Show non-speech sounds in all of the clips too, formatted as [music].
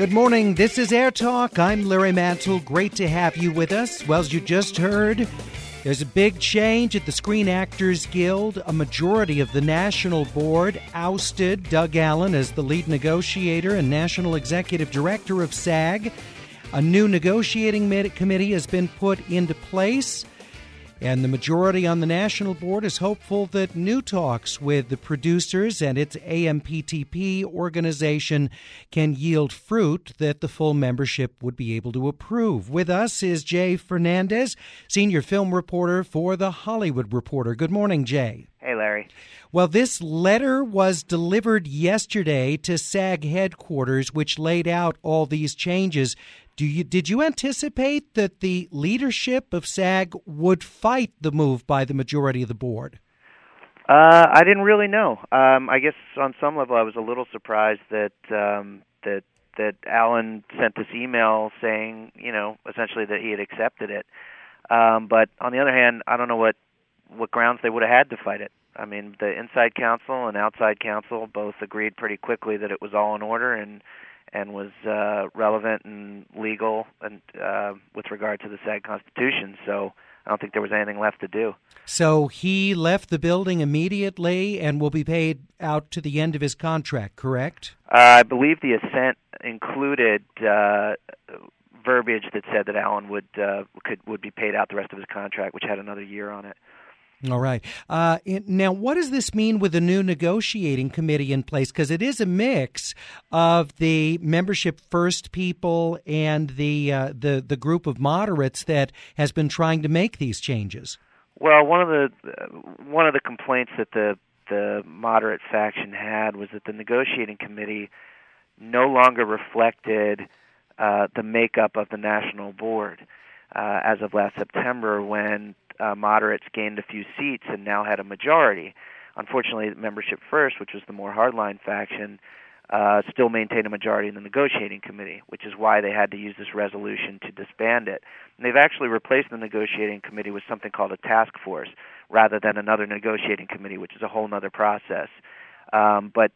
Good morning. This is Air Talk. I'm Larry Mantle. Great to have you with us. Well, as you just heard, there's a big change at the Screen Actors Guild. A majority of the national board ousted Doug Allen as the lead negotiator and national executive director of SAG. A new negotiating committee has been put into place. And the majority on the national board is hopeful that new talks with the producers and its AMPTP organization can yield fruit that the full membership would be able to approve. With us is Jay Fernandez, senior film reporter for The Hollywood Reporter. Good morning, Jay. Hey, Larry. Well, this letter was delivered yesterday to SAG headquarters, which laid out all these changes. Do you did you anticipate that the leadership of SAG would fight the move by the majority of the board? Uh, I didn't really know. Um, I guess on some level, I was a little surprised that um, that that Allen sent this email saying, you know, essentially that he had accepted it. Um, but on the other hand, I don't know what what grounds they would have had to fight it. I mean, the inside counsel and outside counsel both agreed pretty quickly that it was all in order and and was uh, relevant and legal and uh, with regard to the SAG Constitution. So I don't think there was anything left to do. So he left the building immediately and will be paid out to the end of his contract. Correct? Uh, I believe the assent included uh, verbiage that said that Allen would uh, could would be paid out the rest of his contract, which had another year on it. All right. Uh, now, what does this mean with the new negotiating committee in place? Because it is a mix of the membership first people and the uh, the the group of moderates that has been trying to make these changes. Well, one of the uh, one of the complaints that the the moderate faction had was that the negotiating committee no longer reflected uh, the makeup of the national board. Uh, as of last September, when uh, moderates gained a few seats and now had a majority. Unfortunately, membership first, which was the more hardline faction, uh, still maintained a majority in the negotiating committee, which is why they had to use this resolution to disband it. And they've actually replaced the negotiating committee with something called a task force rather than another negotiating committee, which is a whole other process. Um, but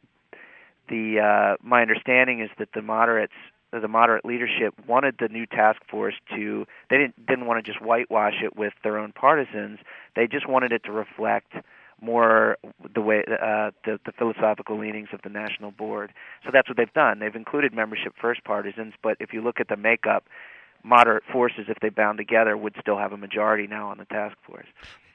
the uh, my understanding is that the moderates the moderate leadership wanted the new task force to they didn't didn't want to just whitewash it with their own partisans. They just wanted it to reflect more the way uh, the, the philosophical leanings of the national board. So that's what they've done. They've included membership first partisans but if you look at the makeup moderate forces if they bound together would still have a majority now on the task force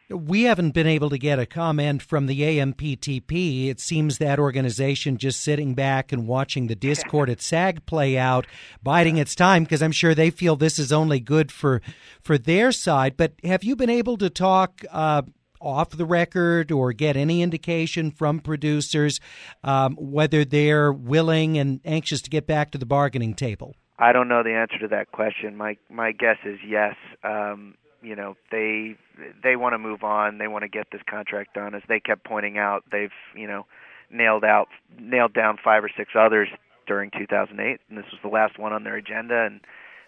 we haven't been able to get a comment from the AMPTP. It seems that organization just sitting back and watching the discord at SAG play out, biding its time because I'm sure they feel this is only good for for their side. But have you been able to talk uh, off the record or get any indication from producers um, whether they're willing and anxious to get back to the bargaining table? I don't know the answer to that question. My my guess is yes. Um, you know they they want to move on. They want to get this contract done. As they kept pointing out they've you know nailed out nailed down five or six others during 2008 and this was the last one on their agenda and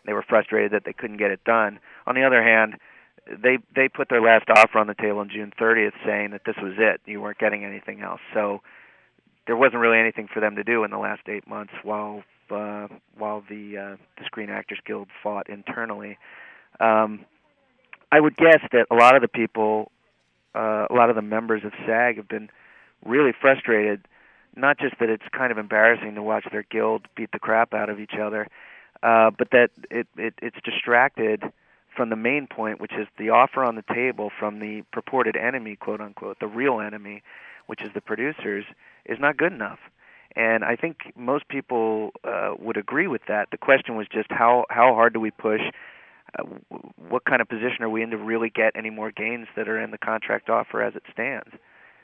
they were frustrated that they couldn't get it done. On the other hand they they put their last offer on the table on June 30th saying that this was it. You weren't getting anything else. So there wasn't really anything for them to do in the last 8 months while uh, while the uh, the Screen Actors Guild fought internally. Um I would guess that a lot of the people, uh, a lot of the members of SAG have been really frustrated. Not just that it's kind of embarrassing to watch their guild beat the crap out of each other, uh, but that it, it it's distracted from the main point, which is the offer on the table from the purported enemy, quote unquote, the real enemy, which is the producers, is not good enough. And I think most people uh, would agree with that. The question was just how how hard do we push? Uh, what kind of position are we in to really get any more gains that are in the contract offer as it stands?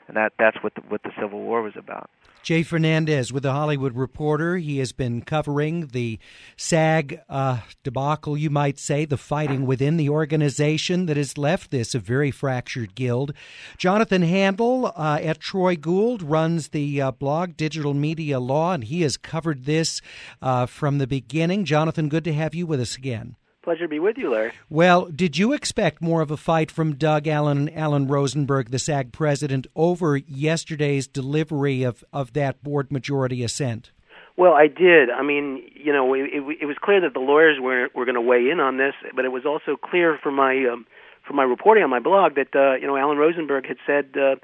And that that's what the, what the Civil War was about. Jay Fernandez with the Hollywood Reporter. He has been covering the SAG uh, debacle, you might say, the fighting within the organization that has left this a very fractured guild. Jonathan Handel uh, at Troy Gould runs the uh, blog Digital Media Law, and he has covered this uh, from the beginning. Jonathan, good to have you with us again. Pleasure to be with you, Larry. Well, did you expect more of a fight from Doug Allen and Alan Rosenberg, the SAG president, over yesterday's delivery of, of that board majority assent? Well, I did. I mean, you know, it, it, it was clear that the lawyers were were going to weigh in on this, but it was also clear from my um, from my reporting on my blog that uh, you know Alan Rosenberg had said uh,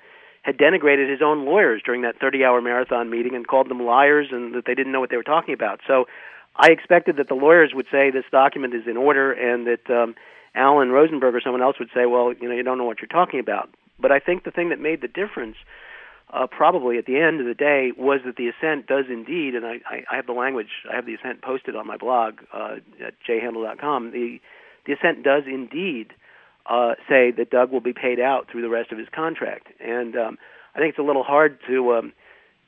had denigrated his own lawyers during that 30-hour marathon meeting and called them liars and that they didn't know what they were talking about. So, I expected that the lawyers would say this document is in order and that um, Alan Rosenberg or someone else would say, well, you know, you don't know what you're talking about. But I think the thing that made the difference uh, probably at the end of the day was that the assent does indeed, and I, I, I have the language, I have the assent posted on my blog uh, at jhandel.com. The the assent does indeed uh, say that Doug will be paid out through the rest of his contract, and um, I think it's a little hard to um,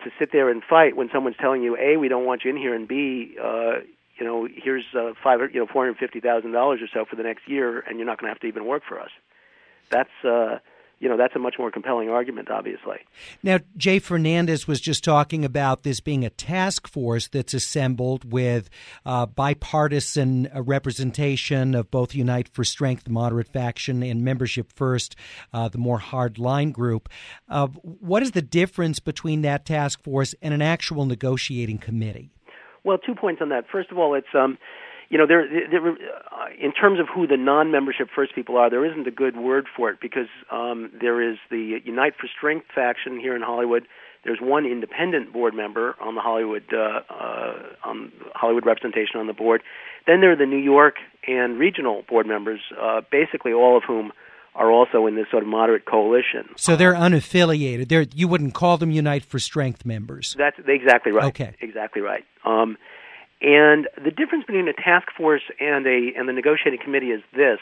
to sit there and fight when someone's telling you, a, we don't want you in here, and b, uh, you know, here's uh, five, you know, four hundred fifty thousand dollars or so for the next year, and you're not going to have to even work for us. That's uh, you know, that's a much more compelling argument, obviously. Now, Jay Fernandez was just talking about this being a task force that's assembled with uh, bipartisan uh, representation of both Unite for Strength, the moderate faction, and Membership First, uh, the more hardline group. Uh, what is the difference between that task force and an actual negotiating committee? Well, two points on that. First of all, it's um, you know, there, there, uh, in terms of who the non-membership first people are, there isn't a good word for it because um, there is the Unite for Strength faction here in Hollywood. There's one independent board member on the Hollywood uh, uh, on Hollywood representation on the board. Then there are the New York and regional board members, uh, basically all of whom are also in this sort of moderate coalition. So they're unaffiliated. They're you wouldn't call them Unite for Strength members. That's exactly right. Okay, exactly right. Um, and the difference between a task force and a and the negotiating committee is this: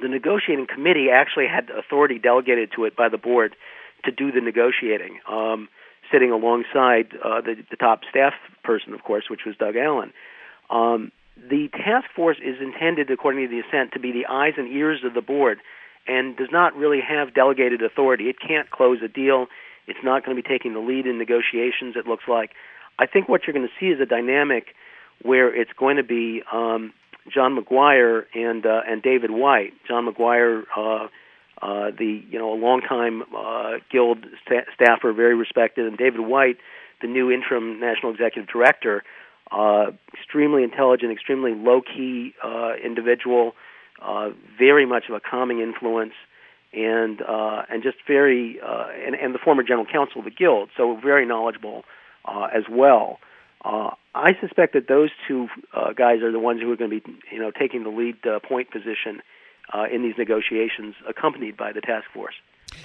the negotiating committee actually had authority delegated to it by the board to do the negotiating, um, sitting alongside uh, the, the top staff person, of course, which was Doug Allen. Um, the task force is intended, according to the assent, to be the eyes and ears of the board, and does not really have delegated authority. It can't close a deal. It's not going to be taking the lead in negotiations. It looks like. I think what you're going to see is a dynamic where it's going to be um, John McGuire and uh, and David White. John McGuire, uh, uh, the you know a longtime uh, guild sta- staffer, very respected, and David White, the new interim national executive director, uh, extremely intelligent, extremely low key uh, individual, uh, very much of a calming influence. And uh, and just very uh, and, and the former general counsel of the guild, so very knowledgeable as well. Uh, I suspect that those two uh, guys are the ones who are going to be, you know, taking the lead uh, point position uh, in these negotiations, accompanied by the task force.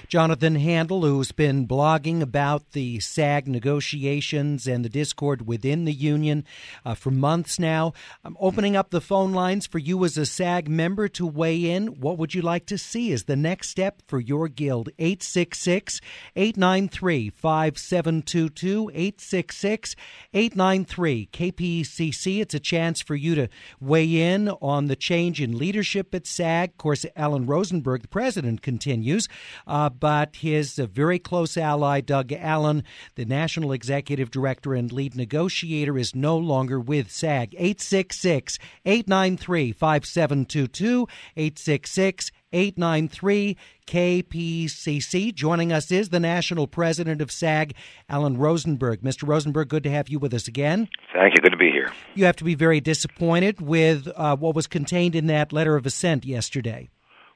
Jonathan Handel, who's been blogging about the SAG negotiations and the discord within the union uh, for months now. I'm opening up the phone lines for you as a SAG member to weigh in. What would you like to see as the next step for your guild? 866 893 5722. 866 893 KPCC. It's a chance for you to weigh in on the change in leadership at SAG. Of course, Alan Rosenberg, the president, continues. Uh, but his uh, very close ally, Doug Allen, the national executive director and lead negotiator, is no longer with SAG. 866 893 5722. 866 893 KPCC. Joining us is the national president of SAG, Alan Rosenberg. Mr. Rosenberg, good to have you with us again. Thank you. Good to be here. You have to be very disappointed with uh, what was contained in that letter of assent yesterday.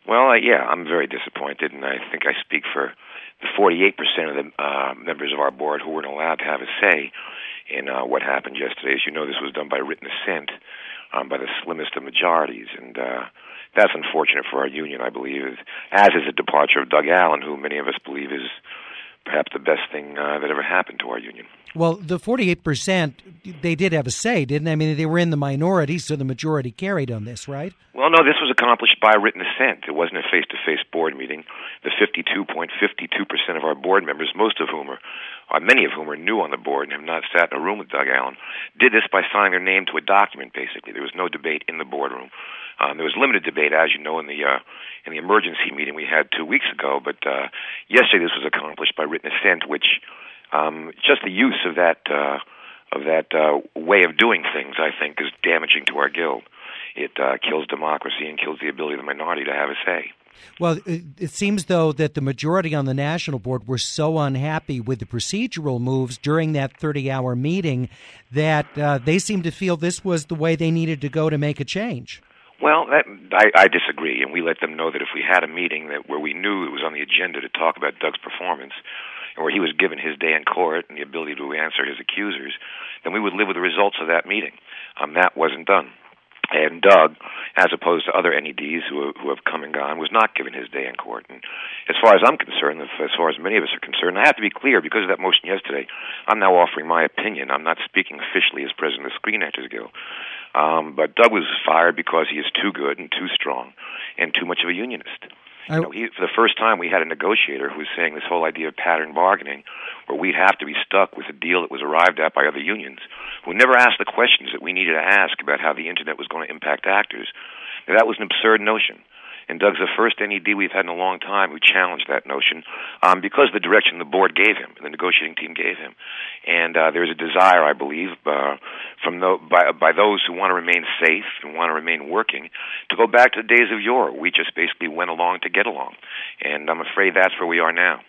Well, uh, yeah, I'm very disappointed, and I think I speak for the 48% of the uh, members of our board who weren't allowed to have a say in uh, what happened yesterday. As you know, this was done by written assent um, by the slimmest of majorities, and uh, that's unfortunate for our union, I believe, as is the departure of Doug Allen, who many of us believe is perhaps the best thing uh, that ever happened to our union. Well, the 48%, they did have a say, didn't they? I mean, they were in the minority, so the majority carried on this, right? Well, no, this was accomplished by written assent. It wasn't a face to face board meeting. The 52.52% of our board members, most of whom are, uh, many of whom are new on the board and have not sat in a room with Doug Allen, did this by signing their name to a document, basically. There was no debate in the boardroom. Um, there was limited debate, as you know, in the uh, in the emergency meeting we had two weeks ago. But uh, yesterday, this was accomplished by written assent, which um, just the use of that uh, of that uh, way of doing things, I think, is damaging to our guild. It uh, kills democracy and kills the ability of the minority to have a say. Well, it seems though that the majority on the national board were so unhappy with the procedural moves during that 30 hour meeting that uh, they seemed to feel this was the way they needed to go to make a change. Well, that, I, I disagree, and we let them know that if we had a meeting that where we knew it was on the agenda to talk about Doug's performance, where he was given his day in court and the ability to answer his accusers, then we would live with the results of that meeting. Um, that wasn't done. And Doug, as opposed to other NEDs who who have come and gone, was not given his day in court. And as far as I'm concerned, as far as many of us are concerned, I have to be clear because of that motion yesterday. I'm now offering my opinion. I'm not speaking officially as president of the Screen Actors Guild. Um, but Doug was fired because he is too good and too strong and too much of a unionist. You know, for the first time, we had a negotiator who was saying this whole idea of pattern bargaining, where we'd have to be stuck with a deal that was arrived at by other unions, who never asked the questions that we needed to ask about how the internet was going to impact actors. Now, that was an absurd notion. And Doug's the first NED we've had in a long time who challenged that notion um, because of the direction the board gave him the negotiating team gave him. And uh, there's a desire, I believe, uh, from the, by, by those who want to remain safe and want to remain working to go back to the days of yore. We just basically went along to get along. And I'm afraid that's where we are now.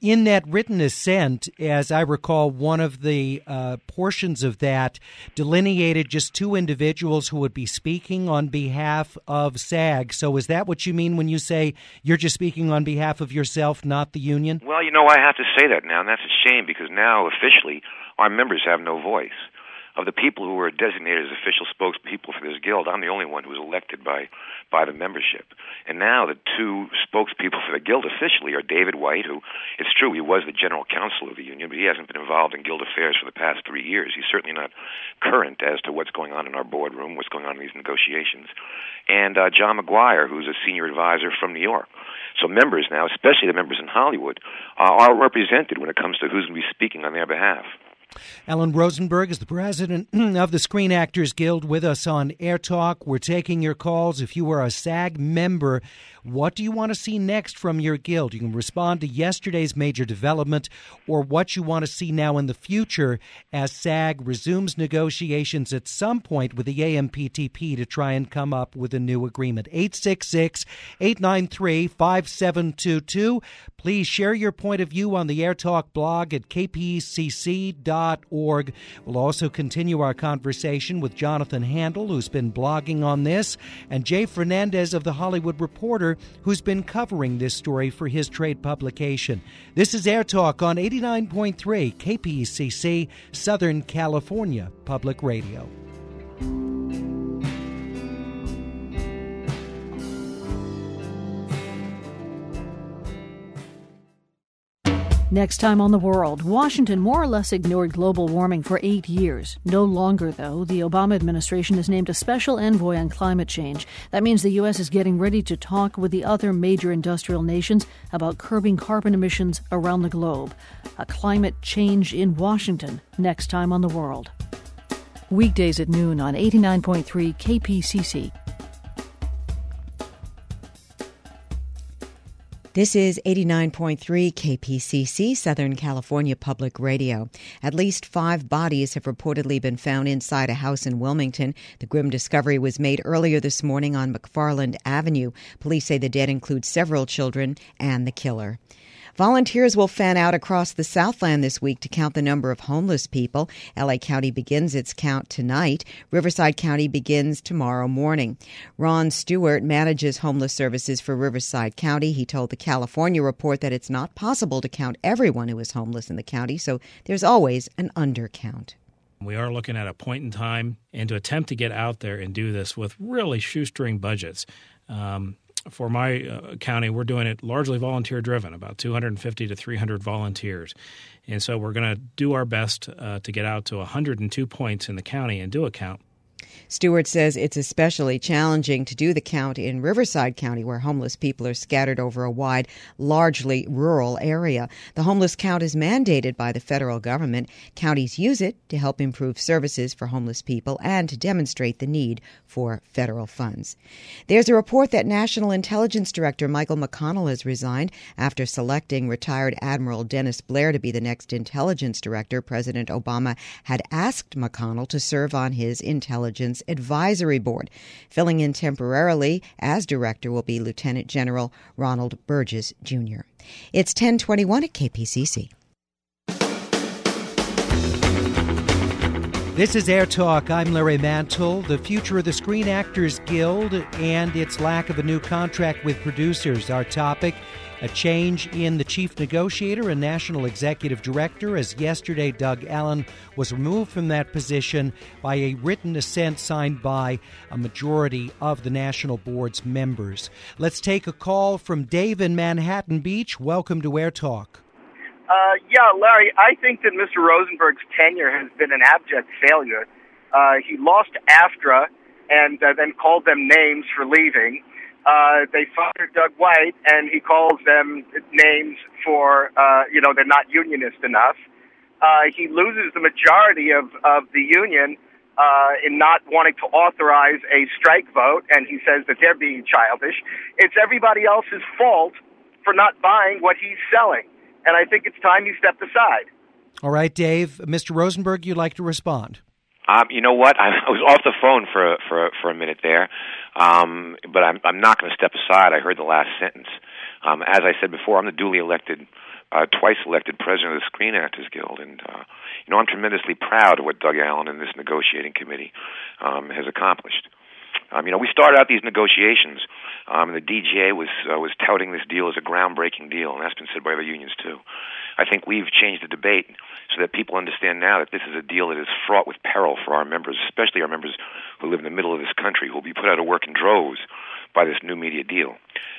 In that written assent, as I recall, one of the uh, portions of that delineated just two individuals who would be speaking on behalf of SAG. So, is that what you mean when you say you're just speaking on behalf of yourself, not the union? Well, you know, I have to say that now, and that's a shame because now officially our members have no voice of the people who were designated as official spokespeople for this guild, I'm the only one who was elected by by the membership. And now the two spokespeople for the guild officially are David White, who it's true he was the general counsel of the union, but he hasn't been involved in guild affairs for the past three years. He's certainly not current as to what's going on in our boardroom, what's going on in these negotiations. And uh, John McGuire, who's a senior advisor from New York. So members now, especially the members in Hollywood, uh, are represented when it comes to who's going to be speaking on their behalf. Alan Rosenberg is the president [clears throat] of the Screen Actors Guild with us on Air Talk. We're taking your calls. If you are a SAG member, what do you want to see next from your guild? You can respond to yesterday's major development or what you want to see now in the future as SAG resumes negotiations at some point with the AMPTP to try and come up with a new agreement. 866 893 5722. Please share your point of view on the Air Talk blog at kpcc.org. We'll also continue our conversation with Jonathan Handel, who's been blogging on this, and Jay Fernandez of The Hollywood Reporter, who's been covering this story for his trade publication. This is Air Talk on 89.3 KPCC, Southern California Public Radio. Next time on the world, Washington more or less ignored global warming for eight years. No longer, though. The Obama administration has named a special envoy on climate change. That means the U.S. is getting ready to talk with the other major industrial nations about curbing carbon emissions around the globe. A climate change in Washington. Next time on the world. Weekdays at noon on 89.3 KPCC. This is 89.3 KPCC, Southern California Public Radio. At least five bodies have reportedly been found inside a house in Wilmington. The grim discovery was made earlier this morning on McFarland Avenue. Police say the dead include several children and the killer. Volunteers will fan out across the Southland this week to count the number of homeless people. LA County begins its count tonight. Riverside County begins tomorrow morning. Ron Stewart manages homeless services for Riverside County. He told the California Report that it's not possible to count everyone who is homeless in the county, so there's always an undercount. We are looking at a point in time and to attempt to get out there and do this with really shoestring budgets. Um, for my uh, county, we're doing it largely volunteer driven, about 250 to 300 volunteers. And so we're going to do our best uh, to get out to 102 points in the county and do a count. Stewart says it's especially challenging to do the count in Riverside County, where homeless people are scattered over a wide, largely rural area. The homeless count is mandated by the federal government. Counties use it to help improve services for homeless people and to demonstrate the need for federal funds. There's a report that National Intelligence Director Michael McConnell has resigned after selecting retired Admiral Dennis Blair to be the next intelligence director. President Obama had asked McConnell to serve on his intelligence Intelligence Advisory Board. Filling in temporarily as director will be Lieutenant General Ronald Burgess Jr. It's 1021 at KPCC. This is Air Talk. I'm Larry Mantle. The future of the Screen Actors Guild and its lack of a new contract with producers. Our topic a change in the chief negotiator and national executive director, as yesterday Doug Allen was removed from that position by a written assent signed by a majority of the national board's members. Let's take a call from Dave in Manhattan Beach. Welcome to Air Talk. Uh, yeah, Larry, I think that Mr. Rosenberg's tenure has been an abject failure. Uh, he lost AFTRA and uh, then called them names for leaving. Uh, they fired Doug White, and he calls them names for, uh, you know, they're not unionist enough. Uh, he loses the majority of, of the union uh, in not wanting to authorize a strike vote, and he says that they're being childish. It's everybody else's fault for not buying what he's selling and I think it's time he stepped aside. All right, Dave. Mr. Rosenberg, you'd like to respond? Um, you know what? I, [laughs] I was off the phone for for for a minute there, um, but I'm I'm not going to step aside. I heard the last sentence. Um, as I said before, I'm the duly elected, uh, twice elected president of the Screen Actors Guild, and uh, you know I'm tremendously proud of what Doug Allen and this negotiating committee um, has accomplished. Um, you know, we started out these negotiations, um, and the DGA was uh, was touting this deal as a groundbreaking deal, and that's been said by other unions too. I think we've changed the debate so that people understand now that this is a deal that is fraught with peril for our members, especially our members who live in the middle of this country, who will be put out of work in droves by this new media deal.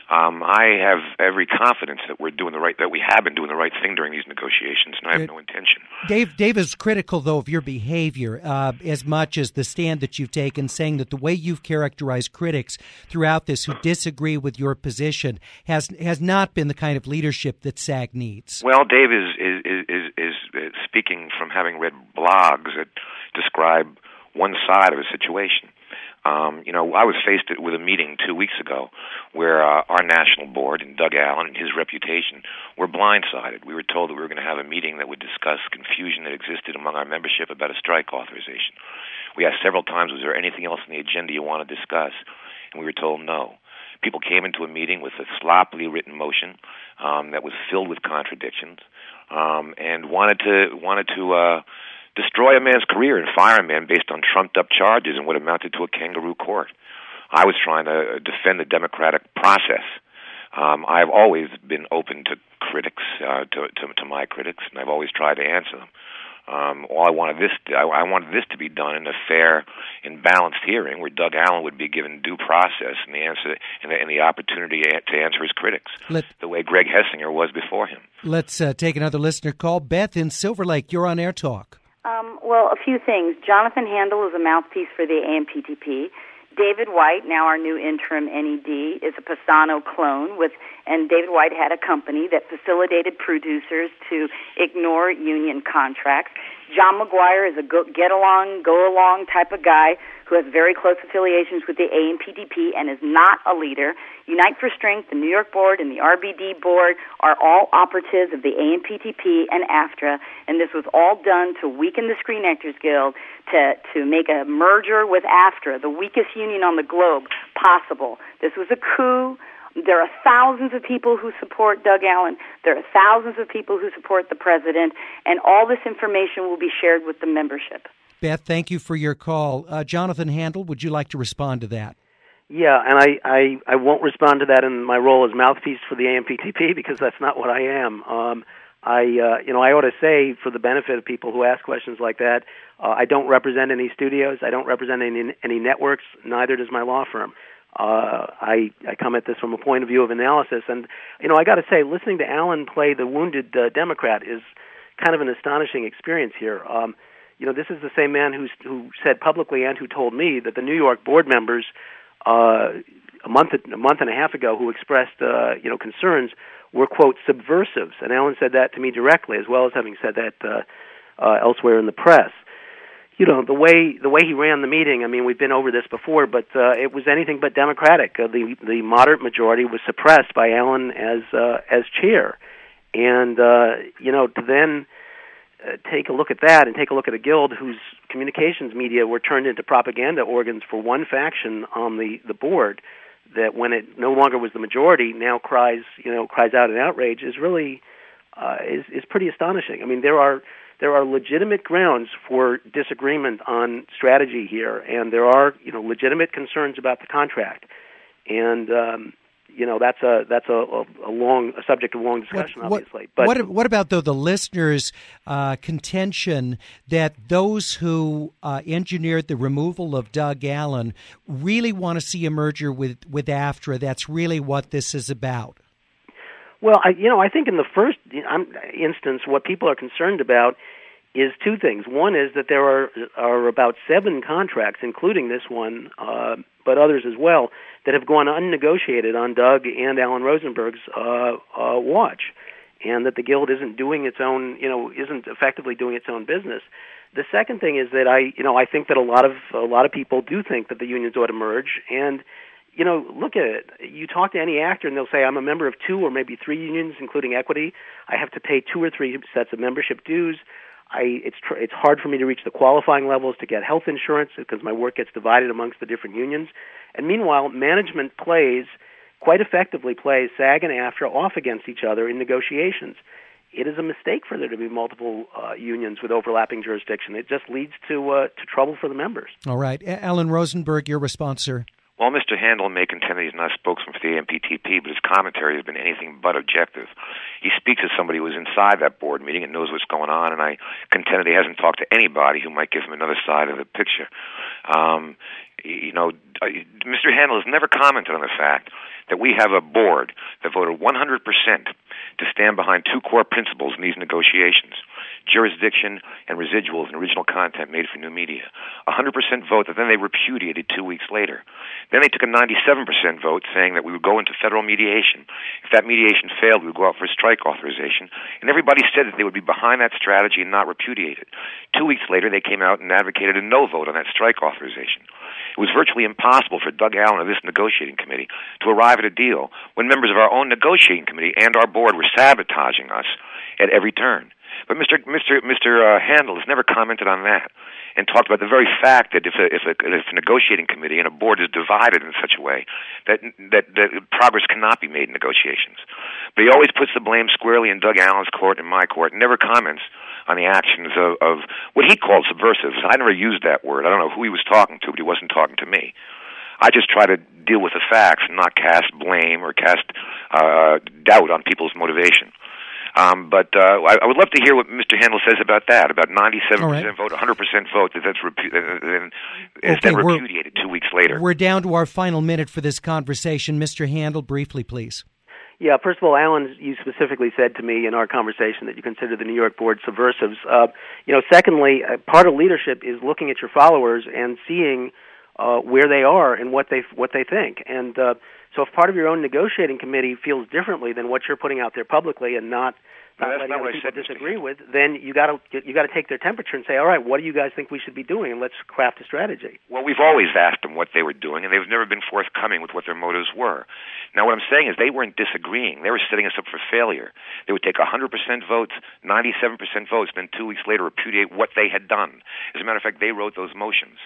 Um, I have every confidence that we're doing the right, that we have been doing the right thing during these negotiations, and I have no intention. Dave, Dave is critical though of your behavior uh, as much as the stand that you've taken, saying that the way you've characterized critics throughout this who disagree with your position has has not been the kind of leadership that SAG needs. Well, Dave is is is, is, is speaking from having read blogs that describe one side of a situation. Um, you know, I was faced with a meeting two weeks ago where uh, our national board and Doug Allen and his reputation were blindsided. We were told that we were going to have a meeting that would discuss confusion that existed among our membership about a strike authorization. We asked several times, was there anything else on the agenda you want to discuss? And we were told no. People came into a meeting with a sloppily written motion um, that was filled with contradictions um, and wanted to wanted to uh, destroy a man's career and fire a man based on trumped up charges and what amounted to a kangaroo court. I was trying to defend the democratic process. Um, I've always been open to critics, uh, to, to, to my critics, and I've always tried to answer them. Um, all I wanted this, to, I, I wanted this to be done in a fair and balanced hearing, where Doug Allen would be given due process and the answer and the, and the opportunity to answer his critics, Let, the way Greg Hessinger was before him. Let's uh, take another listener call. Beth in Silver Lake, you're on Air Talk. Um, well, a few things. Jonathan Handel is a mouthpiece for the AMPTP. David White, now our new interim NED, is a Pisano clone with, and David White had a company that facilitated producers to ignore union contracts. John McGuire is a go, get along, go along type of guy who has very close affiliations with the AMPTP and is not a leader. Unite for Strength, the New York Board, and the RBD Board are all operatives of the AMPTP and AFTRA, and this was all done to weaken the Screen Actors Guild, to, to make a merger with AFTRA, the weakest union on the globe, possible. This was a coup. There are thousands of people who support Doug Allen. There are thousands of people who support the president, and all this information will be shared with the membership. Beth, thank you for your call. Uh, Jonathan Handel, would you like to respond to that? Yeah, and I, I, I won't respond to that in my role as mouthpiece for the AMPTP [laughs] because that's not what I am. Um, I, uh, you know, I ought to say for the benefit of people who ask questions like that, uh, I don't represent any studios. I don't represent any any networks. Neither does my law firm. Uh, I I come at this from a point of view of analysis, and you know, I got to say, listening to Alan play the wounded uh, Democrat is kind of an astonishing experience here. Um, you know, this is the same man who's, who said publicly and who told me that the New York board members uh, a month a month and a half ago who expressed uh, you know concerns were quote subversives, and Alan said that to me directly, as well as having said that uh, uh, elsewhere in the press. You know the way the way he ran the meeting. I mean, we've been over this before, but uh, it was anything but democratic. Uh, the the moderate majority was suppressed by Alan as uh, as chair, and uh, you know to then uh, take a look at that and take a look at a guild whose communications media were turned into propaganda organs for one faction on the the board that when it no longer was the majority now cries you know cries out in outrage is really uh, is is pretty astonishing. I mean there are there are legitimate grounds for disagreement on strategy here, and there are you know legitimate concerns about the contract, and um, you know that's a that's a, a, long a subject of long discussion, what, obviously. But what, what about though the listeners' uh, contention that those who uh, engineered the removal of Doug Allen really want to see a merger with with AFTRA? That's really what this is about. Well, I, you know, I think in the first instance, what people are concerned about is two things. One is that there are are about seven contracts, including this one, uh, but others as well, that have gone unnegotiated on Doug and Alan Rosenberg's uh, uh, watch, and that the guild isn't doing its own, you know, isn't effectively doing its own business. The second thing is that I, you know, I think that a lot of a lot of people do think that the unions ought to merge, and you know, look at it. You talk to any actor, and they'll say, "I'm a member of two or maybe three unions, including equity. I have to pay two or three sets of membership dues. I it's tr- it's hard for me to reach the qualifying levels to get health insurance because my work gets divided amongst the different unions. And meanwhile, management plays quite effectively plays SAG and AFTRA off against each other in negotiations. It is a mistake for there to be multiple uh, unions with overlapping jurisdiction. It just leads to uh, to trouble for the members. All right, Alan Rosenberg, your response, sir. Well, Mr. Handel may contend that he's not a spokesman for the AMPTP, but his commentary has been anything but objective. He speaks as somebody who was inside that board meeting and knows what's going on, and I contend that he hasn't talked to anybody who might give him another side of the picture. Um, you know, uh, Mr. Handel has never commented on the fact that we have a board that voted 100% to stand behind two core principles in these negotiations jurisdiction, and residuals and original content made for new media. A 100% vote that then they repudiated two weeks later. Then they took a 97% vote saying that we would go into federal mediation. If that mediation failed, we would go out for a strike authorization. And everybody said that they would be behind that strategy and not repudiate it. Two weeks later, they came out and advocated a no vote on that strike authorization. It was virtually impossible for Doug Allen or this negotiating committee to arrive at a deal when members of our own negotiating committee and our board were sabotaging us at every turn. But Mr. Mr. Mr. Uh, Handel has never commented on that and talked about the very fact that if a, if, a, if a negotiating committee and a board is divided in such a way that, that that progress cannot be made in negotiations. But he always puts the blame squarely in Doug Allen's court and my court, and never comments on the actions of, of what he called subversives. I never used that word. I don't know who he was talking to, but he wasn't talking to me. I just try to deal with the facts and not cast blame or cast uh, doubt on people's motivation. Um, but uh, I, I would love to hear what Mr. Handel says about that, about 97% right. vote, 100% vote, that that's repu- uh, is okay, then repudiated two weeks later. We're down to our final minute for this conversation. Mr. Handel, briefly, please. Yeah, first of all, Alan, you specifically said to me in our conversation that you consider the New York board subversives. Uh, you know, secondly, uh, part of leadership is looking at your followers and seeing uh, where they are and what they what they think. And uh, so, if part of your own negotiating committee feels differently than what you're putting out there publicly and not not no, letting not other people disagree with, then you got to you got to take their temperature and say, all right, what do you guys think we should be doing, and let's craft a strategy. Well, we've always asked them what they were doing, and they've never been forthcoming with what their motives were. Now, what I'm saying is they weren't disagreeing; they were setting us up for failure. They would take 100% votes, 97% votes, and then two weeks later repudiate what they had done. As a matter of fact, they wrote those motions.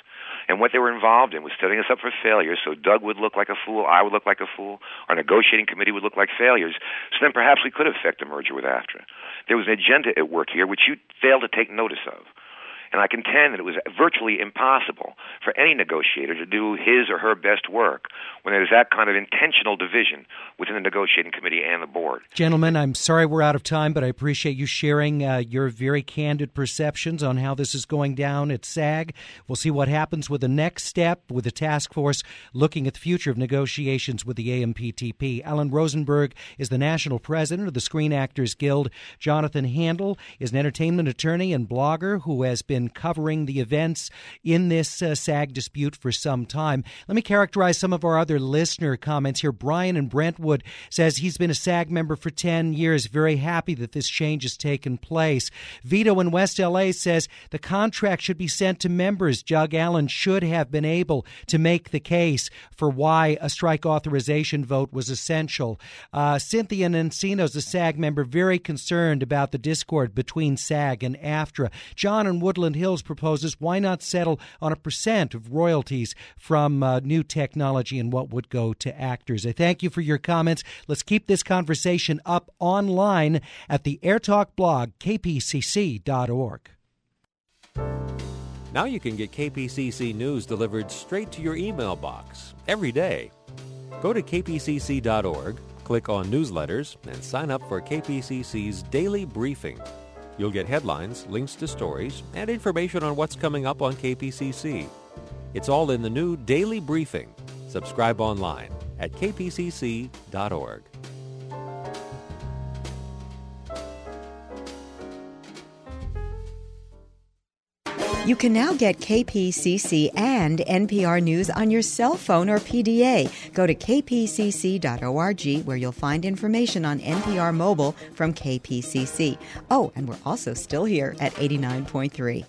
And what they were involved in was setting us up for failure so Doug would look like a fool, I would look like a fool, our negotiating committee would look like failures, so then perhaps we could effect a merger with AFTRA. There was an agenda at work here which you failed to take notice of. And I contend that it was virtually impossible for any negotiator to do his or her best work when there's that kind of intentional division within the negotiating committee and the board. Gentlemen, I'm sorry we're out of time, but I appreciate you sharing uh, your very candid perceptions on how this is going down at SAG. We'll see what happens with the next step with the task force looking at the future of negotiations with the AMPTP. Alan Rosenberg is the national president of the Screen Actors Guild. Jonathan Handel is an entertainment attorney and blogger who has been been covering the events in this uh, SAG dispute for some time. Let me characterize some of our other listener comments here. Brian in Brentwood says he's been a SAG member for 10 years, very happy that this change has taken place. Vito in West LA says the contract should be sent to members. Doug Allen should have been able to make the case for why a strike authorization vote was essential. Uh, Cynthia Encino's a SAG member, very concerned about the discord between SAG and AFTRA. John in Woodland Hills proposes, why not settle on a percent of royalties from uh, new technology and what would go to actors? I thank you for your comments. Let's keep this conversation up online at the AirTalk blog, kpcc.org. Now you can get KPCC news delivered straight to your email box every day. Go to kpcc.org, click on newsletters, and sign up for KPCC's daily briefing. You'll get headlines, links to stories, and information on what's coming up on KPCC. It's all in the new daily briefing. Subscribe online at kpcc.org. You can now get KPCC and NPR News on your cell phone or PDA. Go to kpcc.org where you'll find information on NPR Mobile from KPCC. Oh, and we're also still here at 89.3.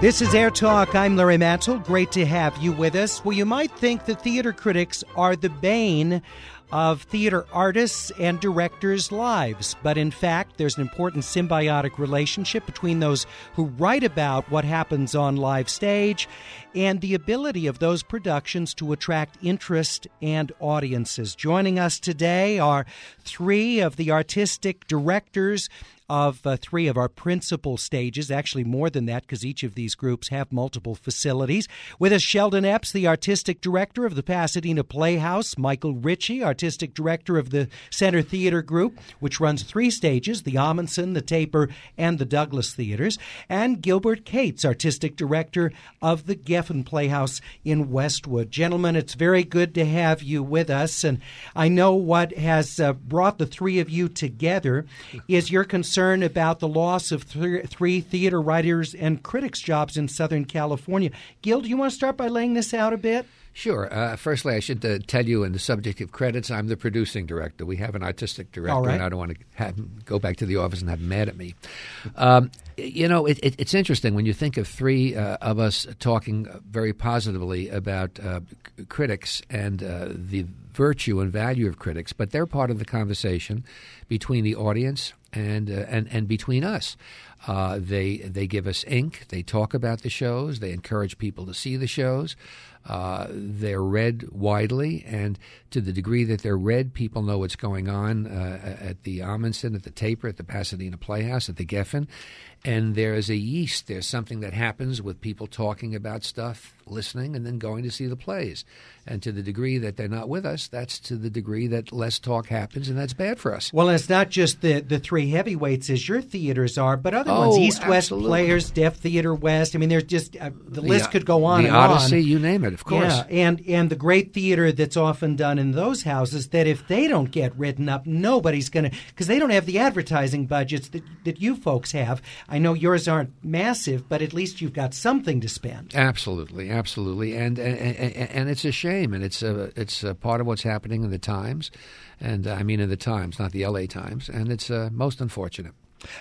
This is Air Talk. I'm Larry Mantle. Great to have you with us. Well, you might think that theater critics are the bane of theater artists and directors' lives, but in fact, there's an important symbiotic relationship between those who write about what happens on live stage and the ability of those productions to attract interest and audiences. Joining us today are three of the artistic directors of uh, three of our principal stages, actually more than that because each of these groups have multiple facilities. With us, Sheldon Epps, the artistic director of the Pasadena Playhouse, Michael Ritchie, artistic director of the Center Theater Group, which runs three stages the Ahmanson, the Taper, and the Douglas Theaters, and Gilbert Cates, artistic director of the Geffen Playhouse in Westwood. Gentlemen, it's very good to have you with us, and I know what has uh, brought the three of you together is your concern concern about the loss of th- three theater writers and critics jobs in Southern California. Gil, do you want to start by laying this out a bit? Sure. Uh, firstly, I should uh, tell you in the subject of credits, I'm the producing director. We have an artistic director, and I don't want to have him go back to the office and have him mad at me. Um, you know, it, it, it's interesting when you think of three uh, of us talking very positively about uh, critics and uh, the virtue and value of critics, but they're part of the conversation between the audience and uh, and and between us. Uh, they they give us ink. They talk about the shows. They encourage people to see the shows. Uh, they're read widely, and to the degree that they're read, people know what's going on uh, at the Ahmanson, at the Taper, at the Pasadena Playhouse, at the Geffen. And there's a yeast. There's something that happens with people talking about stuff, listening, and then going to see the plays. And to the degree that they're not with us, that's to the degree that less talk happens, and that's bad for us. Well, it's not just the, the three heavyweights as your theaters are, but other oh, ones, East West Players, Deaf Theater West. I mean, there's just uh, the list the, could go on the and Odyssey, on. you name it, of course. Yeah, and and the great theater that's often done in those houses that if they don't get written up, nobody's going to because they don't have the advertising budgets that that you folks have. I know yours aren't massive, but at least you've got something to spend. Absolutely, absolutely, and and, and, and it's a shame, and it's a it's a part of what's happening in the Times, and uh, I mean in the Times, not the L.A. Times, and it's uh, most unfortunate.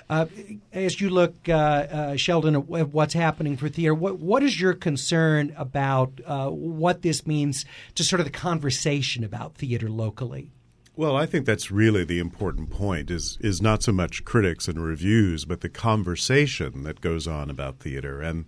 Uh, as you look, uh, uh, Sheldon, at what's happening for theater, what what is your concern about uh, what this means to sort of the conversation about theater locally? Well, I think that's really the important point is is not so much critics and reviews, but the conversation that goes on about theater and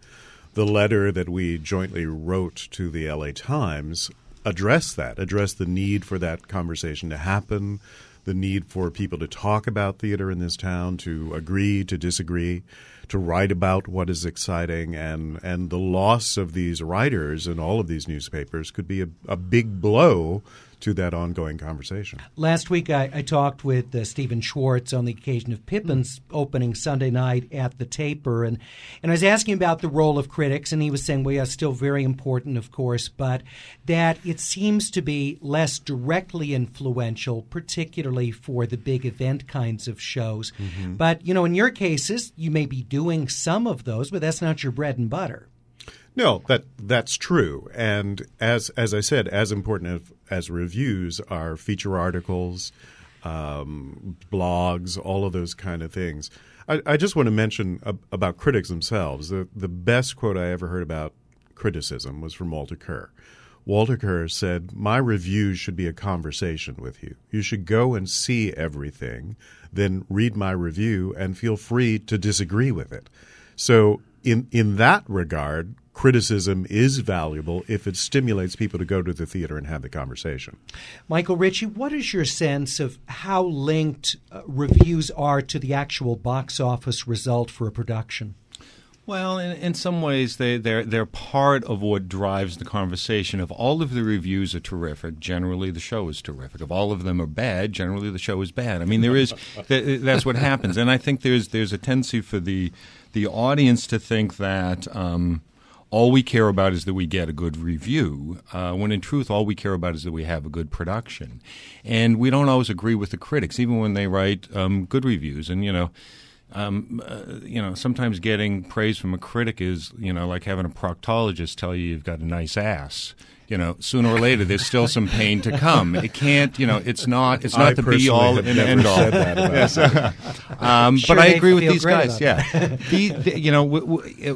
the letter that we jointly wrote to the LA Times addressed that, addressed the need for that conversation to happen, the need for people to talk about theater in this town, to agree, to disagree, to write about what is exciting, and and the loss of these writers in all of these newspapers could be a, a big blow to that ongoing conversation. Last week, I, I talked with uh, Stephen Schwartz on the occasion of Pippin's opening Sunday night at the Taper, and and I was asking about the role of critics, and he was saying, "Well, yeah, still very important, of course, but that it seems to be less directly influential, particularly for the big event kinds of shows. Mm-hmm. But you know, in your cases, you may be doing some of those, but that's not your bread and butter." No, that that's true. And as as I said, as important as, reviews are feature articles, um, blogs, all of those kind of things. I, I just want to mention about critics themselves. The the best quote I ever heard about criticism was from Walter Kerr. Walter Kerr said, My review should be a conversation with you. You should go and see everything, then read my review and feel free to disagree with it. So, in, in that regard, criticism is valuable if it stimulates people to go to the theater and have the conversation. Michael Ritchie, what is your sense of how linked uh, reviews are to the actual box office result for a production? Well, in, in some ways, they, they're, they're part of what drives the conversation. If all of the reviews are terrific, generally the show is terrific. If all of them are bad, generally the show is bad. I mean, there is [laughs] that's what happens, and I think there's there's a tendency for the the audience to think that. Um, all we care about is that we get a good review, uh, when in truth, all we care about is that we have a good production. And we don't always agree with the critics, even when they write um, good reviews. And, you know, um, uh, you know, sometimes getting praise from a critic is, you know, like having a proctologist tell you you've got a nice ass. You know, sooner or later, there's still some pain to come. It can't, you know, it's not, it's not I the be all and end all. yes. um, sure but I agree with these guys. Yeah, [laughs] the, the, you know, w- w-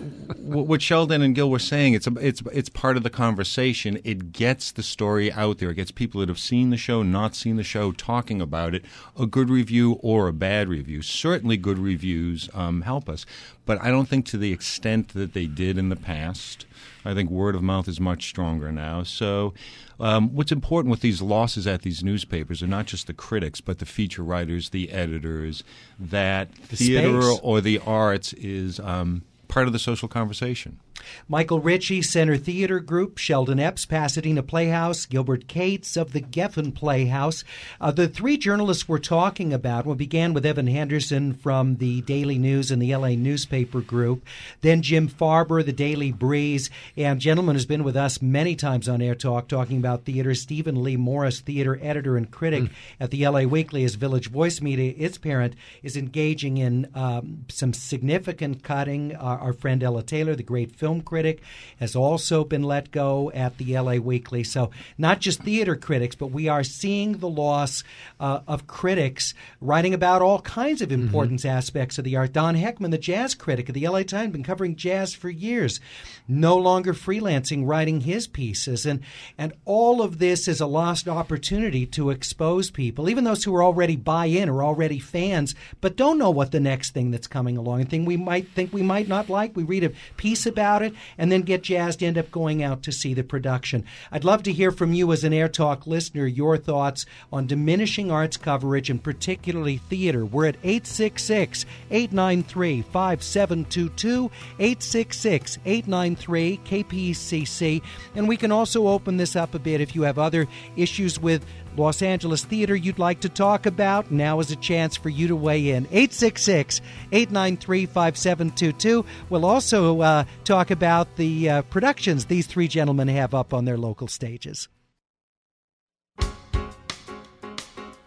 what Sheldon and Gil were saying, it's a, it's it's part of the conversation. It gets the story out there. It gets people that have seen the show, not seen the show, talking about it. A good review or a bad review. Certainly, good reviews um, help us, but I don't think to the extent that they did in the past. I think word of mouth is much stronger now. So, um, what's important with these losses at these newspapers are not just the critics, but the feature writers, the editors, that the theater space. or the arts is um, part of the social conversation. Michael Ritchie, Center Theater Group, Sheldon Epps, Pasadena Playhouse, Gilbert Cates of the Geffen Playhouse. Uh, the three journalists we're talking about, we began with Evan Henerson from the Daily News and the LA Newspaper Group, then Jim Farber, the Daily Breeze, and gentleman who's been with us many times on Air Talk talking about theater, Steven Leigh Morris, theater editor and critic Mm. at the LA Weekly as Village Voice Media. Its parent is engaging in um, some significant cutting. Uh, our friend Ella Taylor, the great film critic, has also been let go at the LA Weekly. So, not just theater critics, but we are seeing the loss uh, of critics writing about all kinds of important aspects of the art. Don Heckman, the jazz critic of the LA Times, been covering jazz for years, no longer freelancing, writing his pieces. And, and all of this is a lost opportunity to expose people, even those who are already buy in or already fans, but don't know what the next thing that's coming along, a thing we might think we might not like. We read a piece about it and then get jazzed, end up going out to see the production. I'd love to hear from you as an Air Talk listener your thoughts on diminishing arts coverage and particularly theater. We're at 866 893 5722, 866 893 KPCC. And we can also open this up a bit if you have other issues with Los Angeles theater you'd like to talk about. Now is a chance for you to weigh in. 866 893 5722. We'll also uh, talk about the uh, productions these three gentlemen have up on their local stages.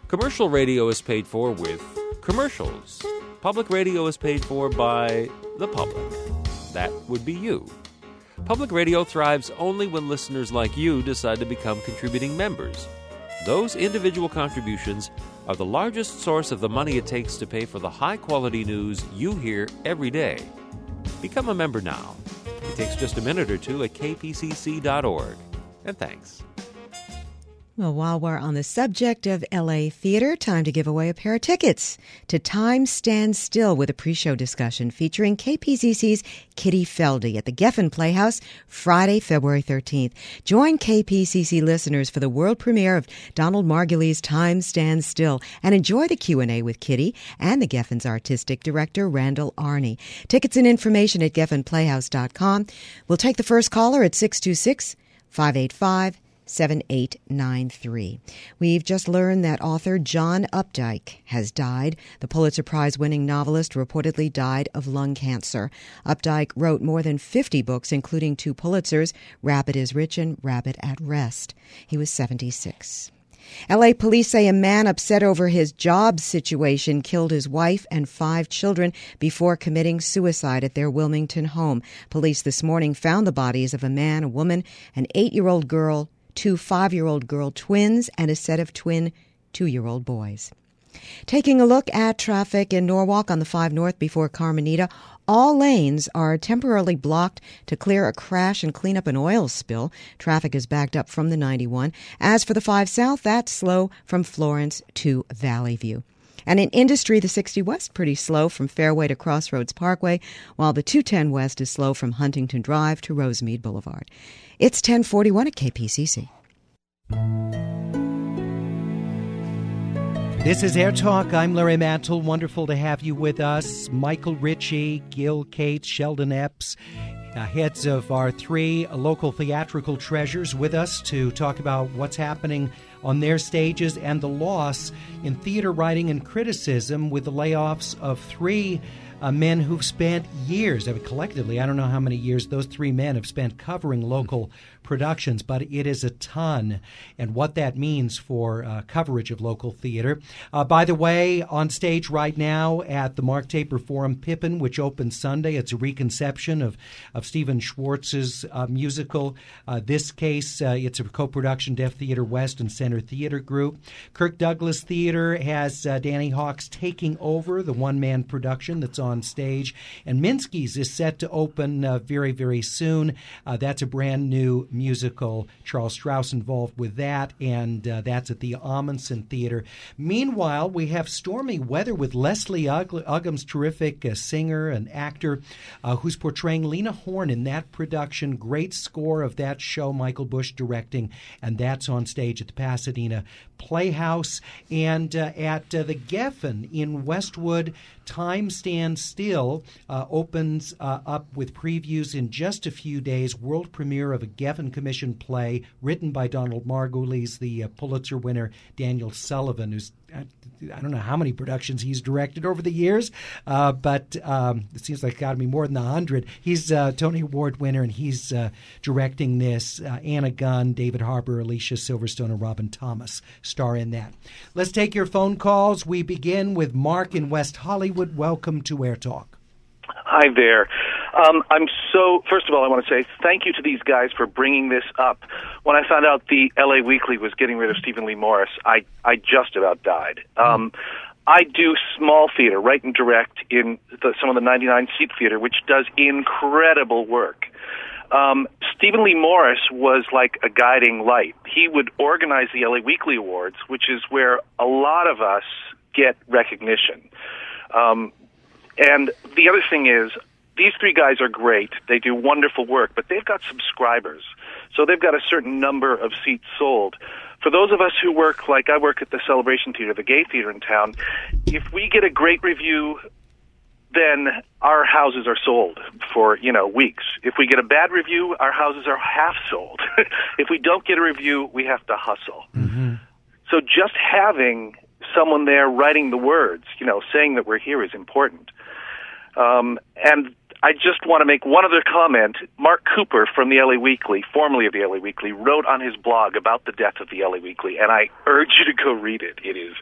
Commercial radio is paid for with commercials. Public radio is paid for by the public. That would be you. Public radio thrives only when listeners like you decide to become contributing members. Those individual contributions are the largest source of the money it takes to pay for the high quality news you hear every day. Become a member now. It takes just a minute or two at kpcc.org. And thanks. Well, while we're on the subject of LA theater, time to give away a pair of tickets to Time Stands Still with a pre-show discussion featuring KPCC's Kitty Felde at the Geffen Playhouse Friday, February 13th. Join KPCC listeners for the world premiere of Donald Margulies' Time Stands Still and enjoy the Q&A with Kitty and the Geffen's artistic director, Randall Arney. Tickets and information at geffenplayhouse.com. We'll take the first caller at 626 585 7893. We've just learned that author John Updike has died. The Pulitzer Prize winning novelist reportedly died of lung cancer. Updike wrote more than 50 books, including two Pulitzers Rabbit is Rich and Rabbit at Rest. He was 76. LA police say a man upset over his job situation killed his wife and five children before committing suicide at their Wilmington home. Police this morning found the bodies of a man, a woman, an eight year old girl, two five year old girl twins, and a set of twin two year old boys. Taking a look at traffic in Norwalk on the 5 North before Carmenita. All lanes are temporarily blocked to clear a crash and clean up an oil spill. Traffic is backed up from the 91. As for the 5 South, that's slow from Florence to Valley View. And in industry, the 60 West pretty slow from Fairway to Crossroads Parkway, while the 210 West is slow from Huntington Drive to Rosemead Boulevard. It's 1041 at KPCC. This is Air Talk. I'm Larry Mantle. Wonderful to have you with us. Michael Ritchie, Gil Cates, Sheldon Epps, uh, heads of our three local theatrical treasures, with us to talk about what's happening on their stages and the loss in theater writing and criticism with the layoffs of three uh, men who've spent years, I mean, collectively, I don't know how many years those three men have spent covering local productions, but it is a ton, and what that means for uh, coverage of local theater. Uh, by the way, on stage right now at the Mark Taper Forum Pippin, which opens Sunday, it's a reconception of, of Stephen Schwartz's uh, musical. Uh, this case, uh, it's a co production Deaf Theater West and Center Theater Group. Kirk Douglas Theater has uh, Danny Hoch taking over the one man production that's on stage, and Minsky's is set to open very, very soon. that's a brand new musical. Charles Strouse involved with that, and uh, that's at the Ahmanson Theater. Meanwhile, we have stormy weather with Leslie Uggams, terrific uh, singer and actor, uh, who's portraying Lena Horne in that production. Great score of that show, Michael Bush directing, and that's on stage at the Pasadena Playhouse and uh, at uh, the Geffen in Westwood. Time Stands Still uh, opens up with previews in just a few days. World premiere of a Geffen Commission play written by Donald Margulies, the uh, Pulitzer winner Daniel Sullivan, who's I don't know how many productions he's directed over the years, uh, but um, it seems like it's got to be more than a hundred. He's a Tony Award winner, and he's uh, directing this. Uh, Anna Gunn, David Harbour, Alicia Silverstone, and Robin Thomas star in that. Let's take your phone calls. We begin with Mark in West Hollywood. Welcome to Air Talk. Hi there. Um, I'm so. First of all, I want to say thank you to these guys for bringing this up. When I found out the L.A. Weekly was getting rid of Steven Leigh Morris, I I just about died. Um, I do small theater, write and direct in the, some of the 99 seat theater, which does incredible work. Um, Steven Leigh Morris was like a guiding light. He would organize the LA Weekly Awards, which is where a lot of us get recognition. Um, and the other thing is, these three guys are great. They do wonderful work, but they've got subscribers. So they've got a certain number of seats sold. For those of us who work, like I work at the Celebration Theater, the gay theater in town, if we get a great review, then our houses are sold for, you know, weeks. If we get a bad review, our houses are half sold. [laughs] if we don't get a review, we have to hustle. Mm-hmm. So just having someone there writing the words, you know, saying that we're here is important. Um, and I just want to make one other comment. Marc Cooper from the LA Weekly, formerly of the LA Weekly, wrote on his blog about the death of the LA Weekly, and I urge you to go read it. It is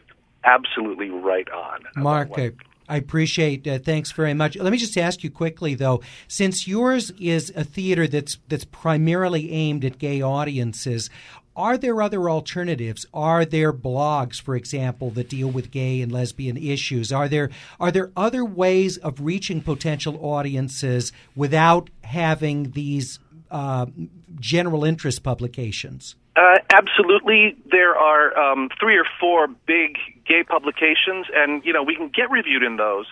absolutely right on. Mark, I, I appreciate. Uh, thanks very much. Let me just ask you quickly, though, since yours is a theater that's that's primarily aimed at gay audiences, are there other alternatives? Are there blogs, for example, that deal with gay and lesbian issues? Are there are there other ways of reaching potential audiences without having these uh, general interest publications? Uh, absolutely, there are um, three or four big gay publications, and you know we can get reviewed in those,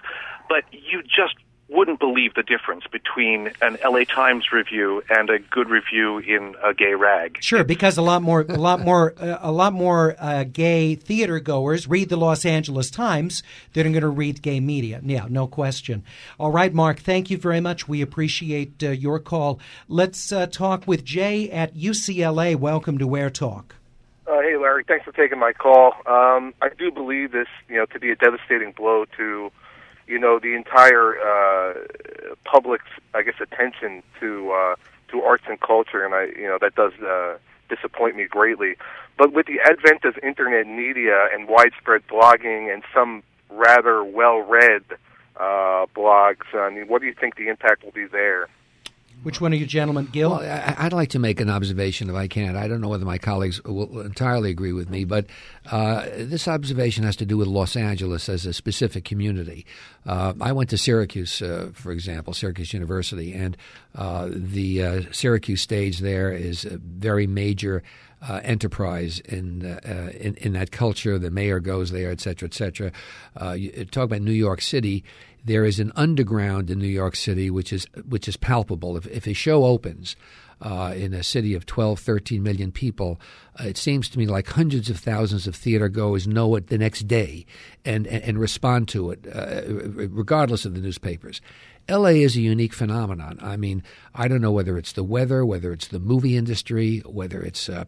but you just wouldn't believe the difference between an LA Times review and a good review in a gay rag. Sure, because a lot more, a lot more, uh, a lot more uh, gay theater goers read the Los Angeles Times than are going to read gay media. Yeah, no question. All right, Mark, thank you very much. We appreciate uh, your call. Let's uh, talk with Jay at UCLA. Welcome to Air Talk. Uh, hey, Larry. Thanks for taking my call. Um, I do believe this, you know, to be a devastating blow to you know the entire uh, public's I guess attention to uh, to arts and culture, and I you know that does uh, disappoint me greatly. But with the advent of internet media and widespread blogging and some rather well-read uh, blogs, I mean, what do you think the impact will be there? Which one of you gentlemen, Gil? Well, I, would like to make an observation if I can. I don't know whether my colleagues will entirely agree with me, but uh, this observation has to do with Los Angeles as a specific community. Uh, I went to Syracuse, uh, for example, Syracuse University, and uh, the uh, Syracuse stage there is a very major uh, enterprise in, uh, in, in that culture. The mayor goes there, et cetera, et cetera. Uh, you talk about New York City. There is an underground in New York City which is which is palpable. If, if a show opens. Uh, in a city of 12, 13 million people, uh, it seems to me like hundreds of thousands of theater goers know it the next day and, and, and respond to it, uh, regardless of the newspapers. LA is a unique phenomenon. I mean, I don't know whether it's the weather, whether it's the movie industry, whether it's uh,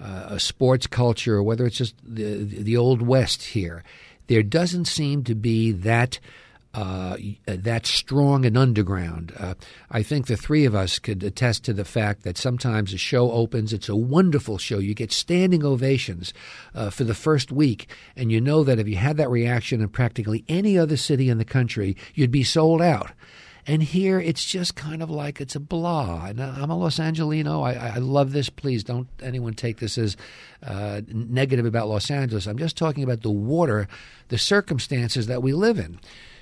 uh, a sports culture, or whether it's just the, the old West here. There doesn't seem to be that uh, that strong and underground. Uh, I think the three of us could attest to the fact that sometimes a show opens, it's a wonderful show. You get standing ovations uh, for the first week, and you know that if you had that reaction in practically any other city in the country, you'd be sold out. And here it's just kind of like it's a blah. And I'm a Los Angelino. I, I love this. Please don't anyone take this as uh, negative about Los Angeles. I'm just talking about the water, the circumstances that we live in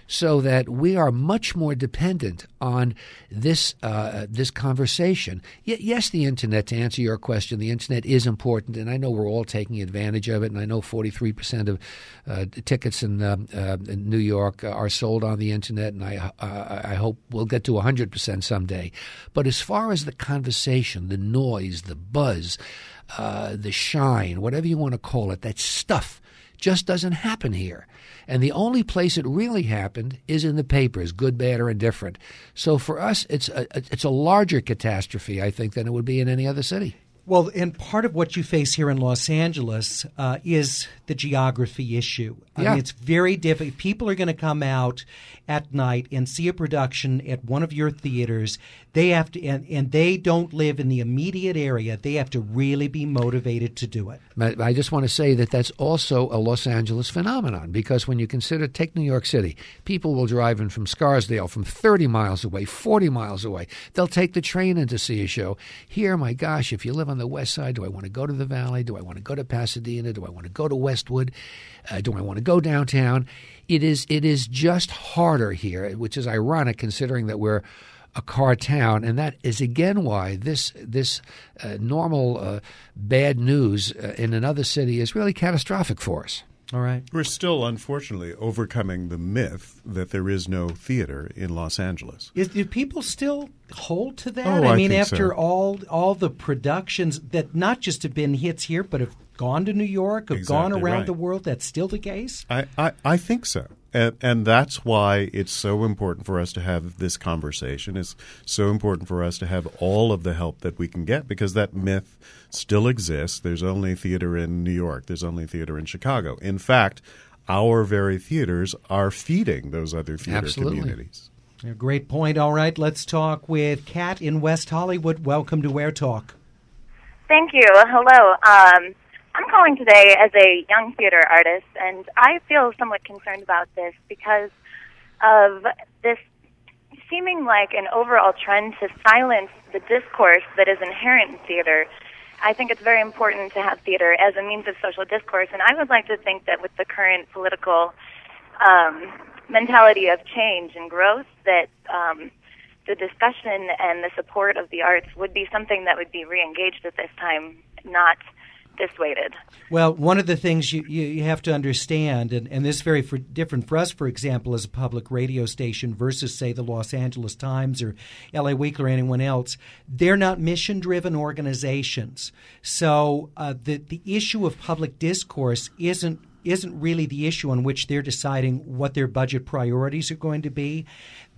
so that we are much more dependent on this uh, this conversation. Y- yes, the internet. To answer your question, the internet is important, and I know we're all taking advantage of it. And I know 43 percent of uh, tickets in, uh, uh in, New York are sold on the internet, and I uh, I hope we'll get to 100 percent someday. But as far as the conversation, the noise, the buzz, uh, the shine, whatever you want to call it, that stuff just doesn't happen here. And the only place it really happened is in the papers, good, bad, or indifferent. So for us, it's a, it's a larger catastrophe, I think, than it would be in any other city. Well, and part of what you face here in Los Angeles uh, is the geography issue. I yeah. mean, it's very difficult. People are going to come out at night and see a production at one of your theaters. They have to, and, and they don't live in the immediate area. They have to really be motivated to do it. I just want to say that that's also a Los Angeles phenomenon because when you consider, take New York City, people will drive in from Scarsdale from 30 miles away, 40 miles away. They'll take the train in to see a show. Here, my gosh, if you live on the west side, do I want to go to the Valley? Do I want to go to Pasadena? Do I want to go to Westwood? Uh, do I want to go downtown? It is it is just harder here, which is ironic considering that we're a car town, and that is again why this this uh, normal uh, bad news uh, in another city is really catastrophic for us. All right. We're still, unfortunately, overcoming the myth that there is no theater in Los Angeles. Is, do people still hold to that? Oh, I mean, I after so. all all the productions that not just have been hits here, but have gone to New York, have exactly gone around right. the world, that's still the case? I, I, I think so. And, and that's why it's so important for us to have this conversation. It's so important for us to have all of the help that we can get because that myth still exists. There's only theater in New York, there's only theater in Chicago. In fact, our very theaters are feeding those other theater Absolutely. communities. A great point. All right, let's talk with Kat in West Hollywood. Welcome to Air Talk. Thank you. Hello. Um, I'm calling today as a young theater artist, and I feel somewhat concerned about this because of this seeming like an overall trend to silence the discourse that is inherent in theater. I think it's very important to have theater as a means of social discourse, and I would like to think that with the current political um, mentality of change and growth, that um, the discussion and the support of the arts would be something that would be reengaged at this time, not Well, one of the things you, you, have to understand, and, and this is very for, different for us, for example, as a public radio station versus, say, the Los Angeles Times or LA Weekly or anyone else, they're not mission driven organizations. So uh, the, the issue of public discourse isn't isn't really the issue on which they're deciding what their budget priorities are going to be.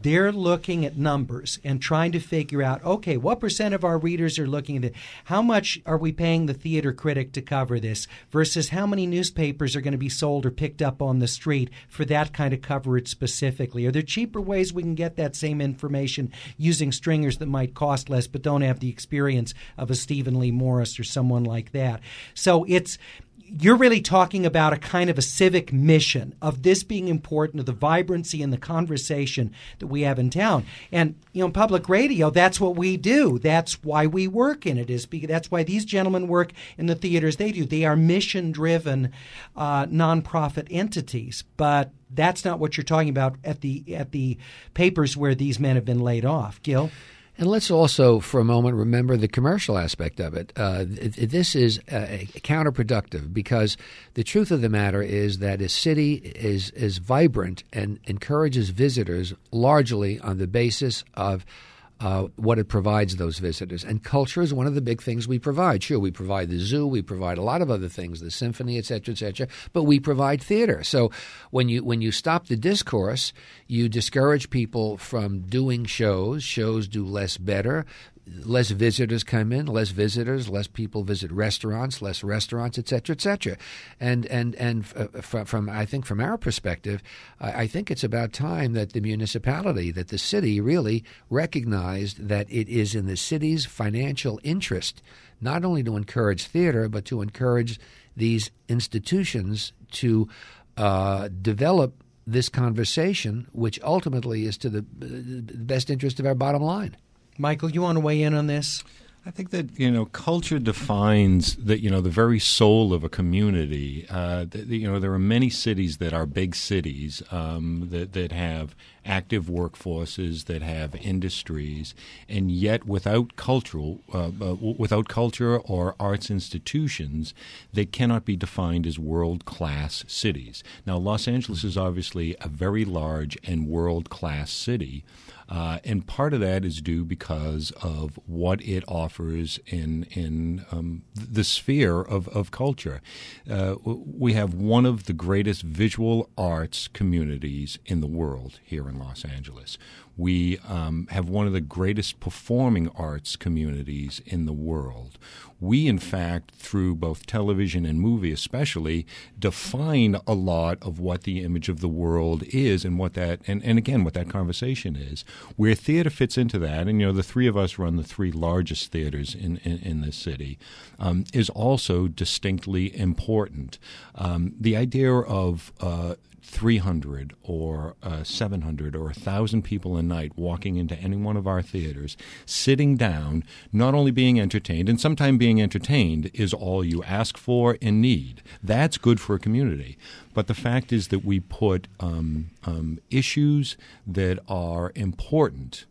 They're looking at numbers and trying to figure out okay, what percent of our readers are looking at it? How much are we paying the theater critic to cover this versus how many newspapers are going to be sold or picked up on the street for that kind of coverage specifically? Are there cheaper ways we can get that same information using stringers that might cost less but don't have the experience of a Steven Leigh Morris or someone like that? So it's you're really talking about a kind of a civic mission of this being important to the vibrancy and the conversation that we have in town. And you know, public radio, that's what we do. That's why we work in it. Is because that's why these gentlemen work in the theaters they do. They are mission-driven uh, nonprofit entities, but that's not what you're talking about at the at the papers where these men have been laid off. Gil. And let's also, for a moment, remember the commercial aspect of it. Uh, this is uh, counterproductive because the truth of the matter is that a city is is vibrant and encourages visitors largely on the basis of uh, what it provides those visitors. And culture is one of the big things we provide. Sure, we provide the zoo, we provide a lot of other things, the symphony, et cetera, et cetera, but we provide theater. So when you when you stop the discourse, you discourage people from doing shows. Shows do less better less visitors come in, less visitors, less people visit restaurants, less restaurants, et cetera, et cetera. And and and uh, from, from, I think from our perspective, I, think it's about time that the municipality, that the city, really recognized that it is in the city's financial interest not only to encourage theater but to encourage these institutions to uh, develop this conversation, which ultimately is to the, the best interest of our bottom line. Michael, you want to weigh in on this? I think that you know culture defines that you know the very soul of a community. Uh, you know there are many cities that are big cities um, that that have active workforces, that have industries, and yet without cultural, uh, uh, without culture or arts institutions, they cannot be defined as world class cities. Now, Los Angeles is obviously a very large and world class city. Uh, and part of that is due because of what it offers in in um, the sphere of, of culture. Uh, we have one of the greatest visual arts communities in the world here in Los Angeles. We um, have one of the greatest performing arts communities in the world. We, in fact, through both television and movie especially, define a lot of what the image of the world is and what that, and, and again, what that conversation is. Where theater fits into that, and you know, the three of us run the three largest theaters in, in, in this city, um, is also distinctly important. Um, the idea of uh, 300 or uh, 700 or 1,000 people a night walking into any one of our theaters, sitting down, not only being entertained, and sometimes being entertained is all you ask for and need. That's good for a community. But the fact is that we put um, um, issues that are important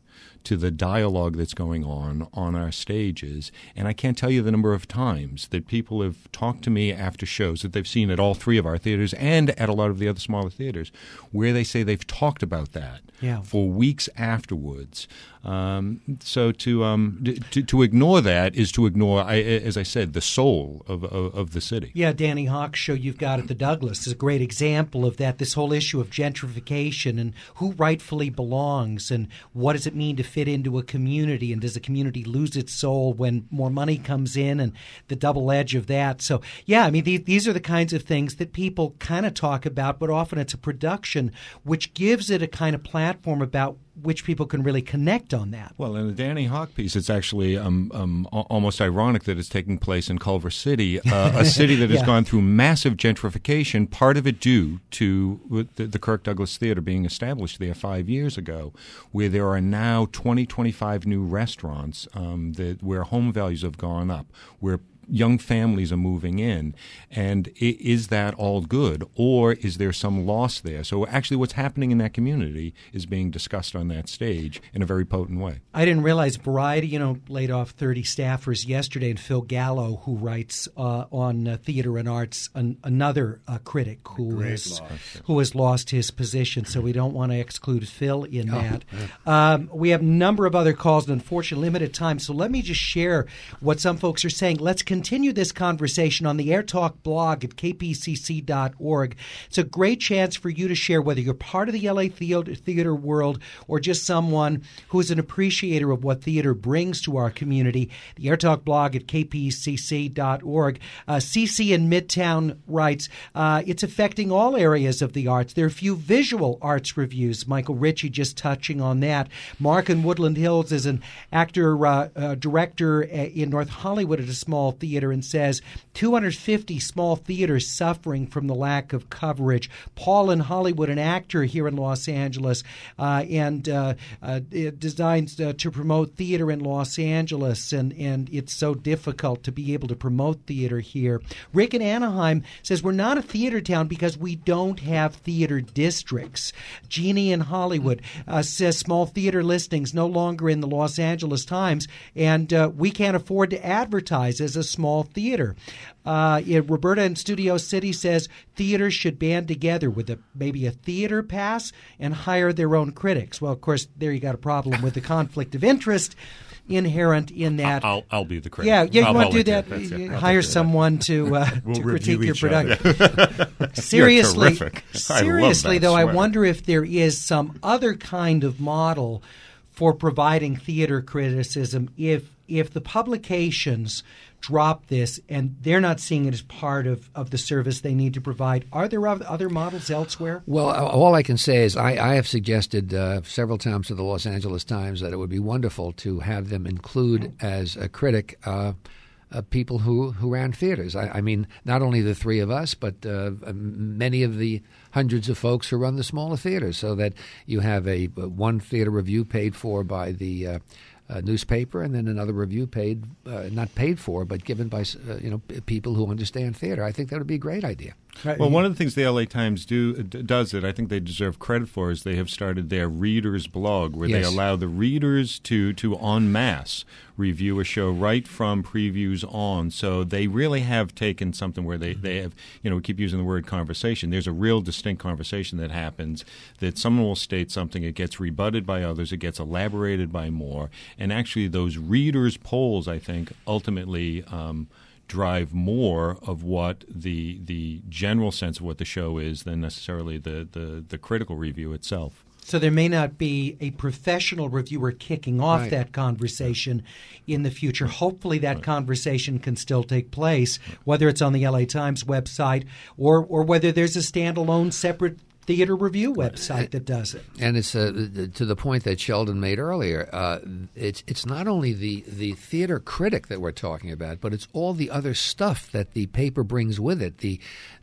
to the dialogue that's going on on our stages. And I can't tell you the number of times that people have talked to me after shows that they've seen at all three of our theaters and at a lot of the other smaller theaters where they say they've talked about that yeah. for weeks afterwards. Um, so to, um, to to ignore that is to ignore, I, as I said, the soul of, of, of the city. Yeah, Danny Hoch's show you've got at the Douglas is a great example of that. This whole issue of gentrification and who rightfully belongs and what does it mean to fit into a community and does a community lose its soul when more money comes in and the double edge of that. So yeah, I mean these, these are the kinds of things that people kind of talk about, but often it's a production which gives it a kind of platform about which people can really connect on that. Well, in the Danny Hoch piece, it's actually um, um, almost ironic that it's taking place in Culver City, uh, a [laughs] city that has yeah. gone through massive gentrification, part of it due to the, the, Kirk Douglas Theater being established there five years ago, where there are now 20, 25 new restaurants um, that, where home values have gone up, where young families are moving in. And is that all good, or is there some loss there? So, actually, what's happening in that community is being discussed on that stage in a very potent way. I didn't realize Variety, you know, laid off 30 staffers yesterday, and Phil Gallo, who writes uh, on uh, theater and arts, an, another uh, critic who has, who has lost his position. So, we don't want to exclude Phil in oh, that. Um, we have a number of other calls, and unfortunately, limited time. So, let me just share what some folks are saying. Let's continue continue this conversation on the Air Talk blog at kpcc.org. It's a great chance for you to share whether you're part of the LA theater world or just someone who is an appreciator of what theater brings to our community. The Air Talk blog at kpcc.org. Uh, CC in Midtown writes, uh, it's affecting all areas of the arts. There are a few visual arts reviews. Michael Ritchie just touching on that. Mark in Woodland Hills is an actor, uh, uh director uh, in North Hollywood at a small theater theater and says 250 small theaters suffering from the lack of coverage. Paul in Hollywood, an actor here in Los Angeles, uh, and uh, uh, designed uh, to promote theater in Los Angeles, and, and it's so difficult to be able to promote theater here. Rick in Anaheim says we're not a theater town because we don't have theater districts. Jeannie in Hollywood uh, says small theater listings no longer in the Los Angeles Times, and uh, we can't afford to advertise as a small theater. Uh, Roberta in Studio City says theaters should band together with a, maybe a theater pass and hire their own critics. Well, of course, there you got a problem with the conflict of interest inherent in that. I'll, I'll be the critic. Yeah, yeah. You I'll want to do that? yeah. hire someone to uh, [laughs] we'll to critique your production. [laughs] seriously, that, seriously though, sweater. I wonder if there is some other kind of model for providing theater criticism if if the publications drop this and they're not seeing it as part of, of the service they need to provide. Are there other models elsewhere? Well, all I can say is I, I have suggested uh, several times to the Los Angeles Times that it would be wonderful to have them include as a critic. Uh, uh, people who, who ran theaters. I, I, mean, not only the three of us, but uh, many of the hundreds of folks who run the smaller theaters, so that you have a, one theater review paid for by the uh, newspaper, and then another review paid, uh, not paid for, but given by uh, you know people who understand theater. I think that would be a great idea. Well, one of the things the LA Times do does that I think they deserve credit for is they have started their readers blog where Yes. they allow the readers to to en masse review a show right from previews on. So they really have taken something where they, they have you know we keep using the word conversation. There's a real distinct conversation that happens that someone will state something, it gets rebutted by others, it gets elaborated by more, and actually those readers polls I think ultimately. Um, drive more of what the the general sense of what the show is than necessarily the, the, the critical review itself. So there may not be a professional reviewer kicking off Right. that conversation in the future. Hopefully, that conversation can still take place, whether it's on the LA Times website or or whether there's a standalone separate theater review website that does it. And it's uh, to the point that Sheldon made earlier. Uh, it's it's not only the, the theater critic that we're talking about, but it's all the other stuff that the paper brings with it the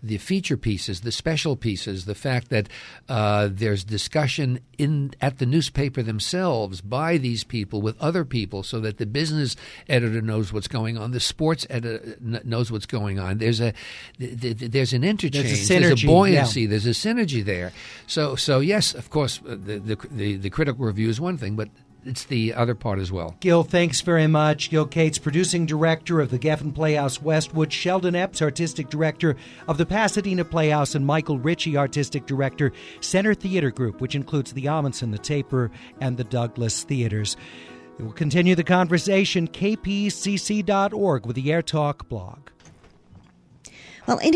the feature pieces, the special pieces, the fact that uh, there's discussion in at the newspaper themselves by these people with other people, so that the business editor knows what's going on, the sports editor knows what's going on. There's a th- th- there's an interchange, there's synergy, a buoyancy, yeah. there's a synergy there. So, so yes, of course, uh, the, the the the critical review is one thing, but it's the other part as well. Gil, thanks very much. Gil Cates, producing director of the Geffen Playhouse Westwood, Sheldon Epps, artistic director of the Pasadena Playhouse, and Michael Ritchie, artistic director, Center Theater Group, which includes the Ahmanson, the Taper, and the Douglas Theaters. We'll continue the conversation, kpcc.org, with the Air Talk blog. Well,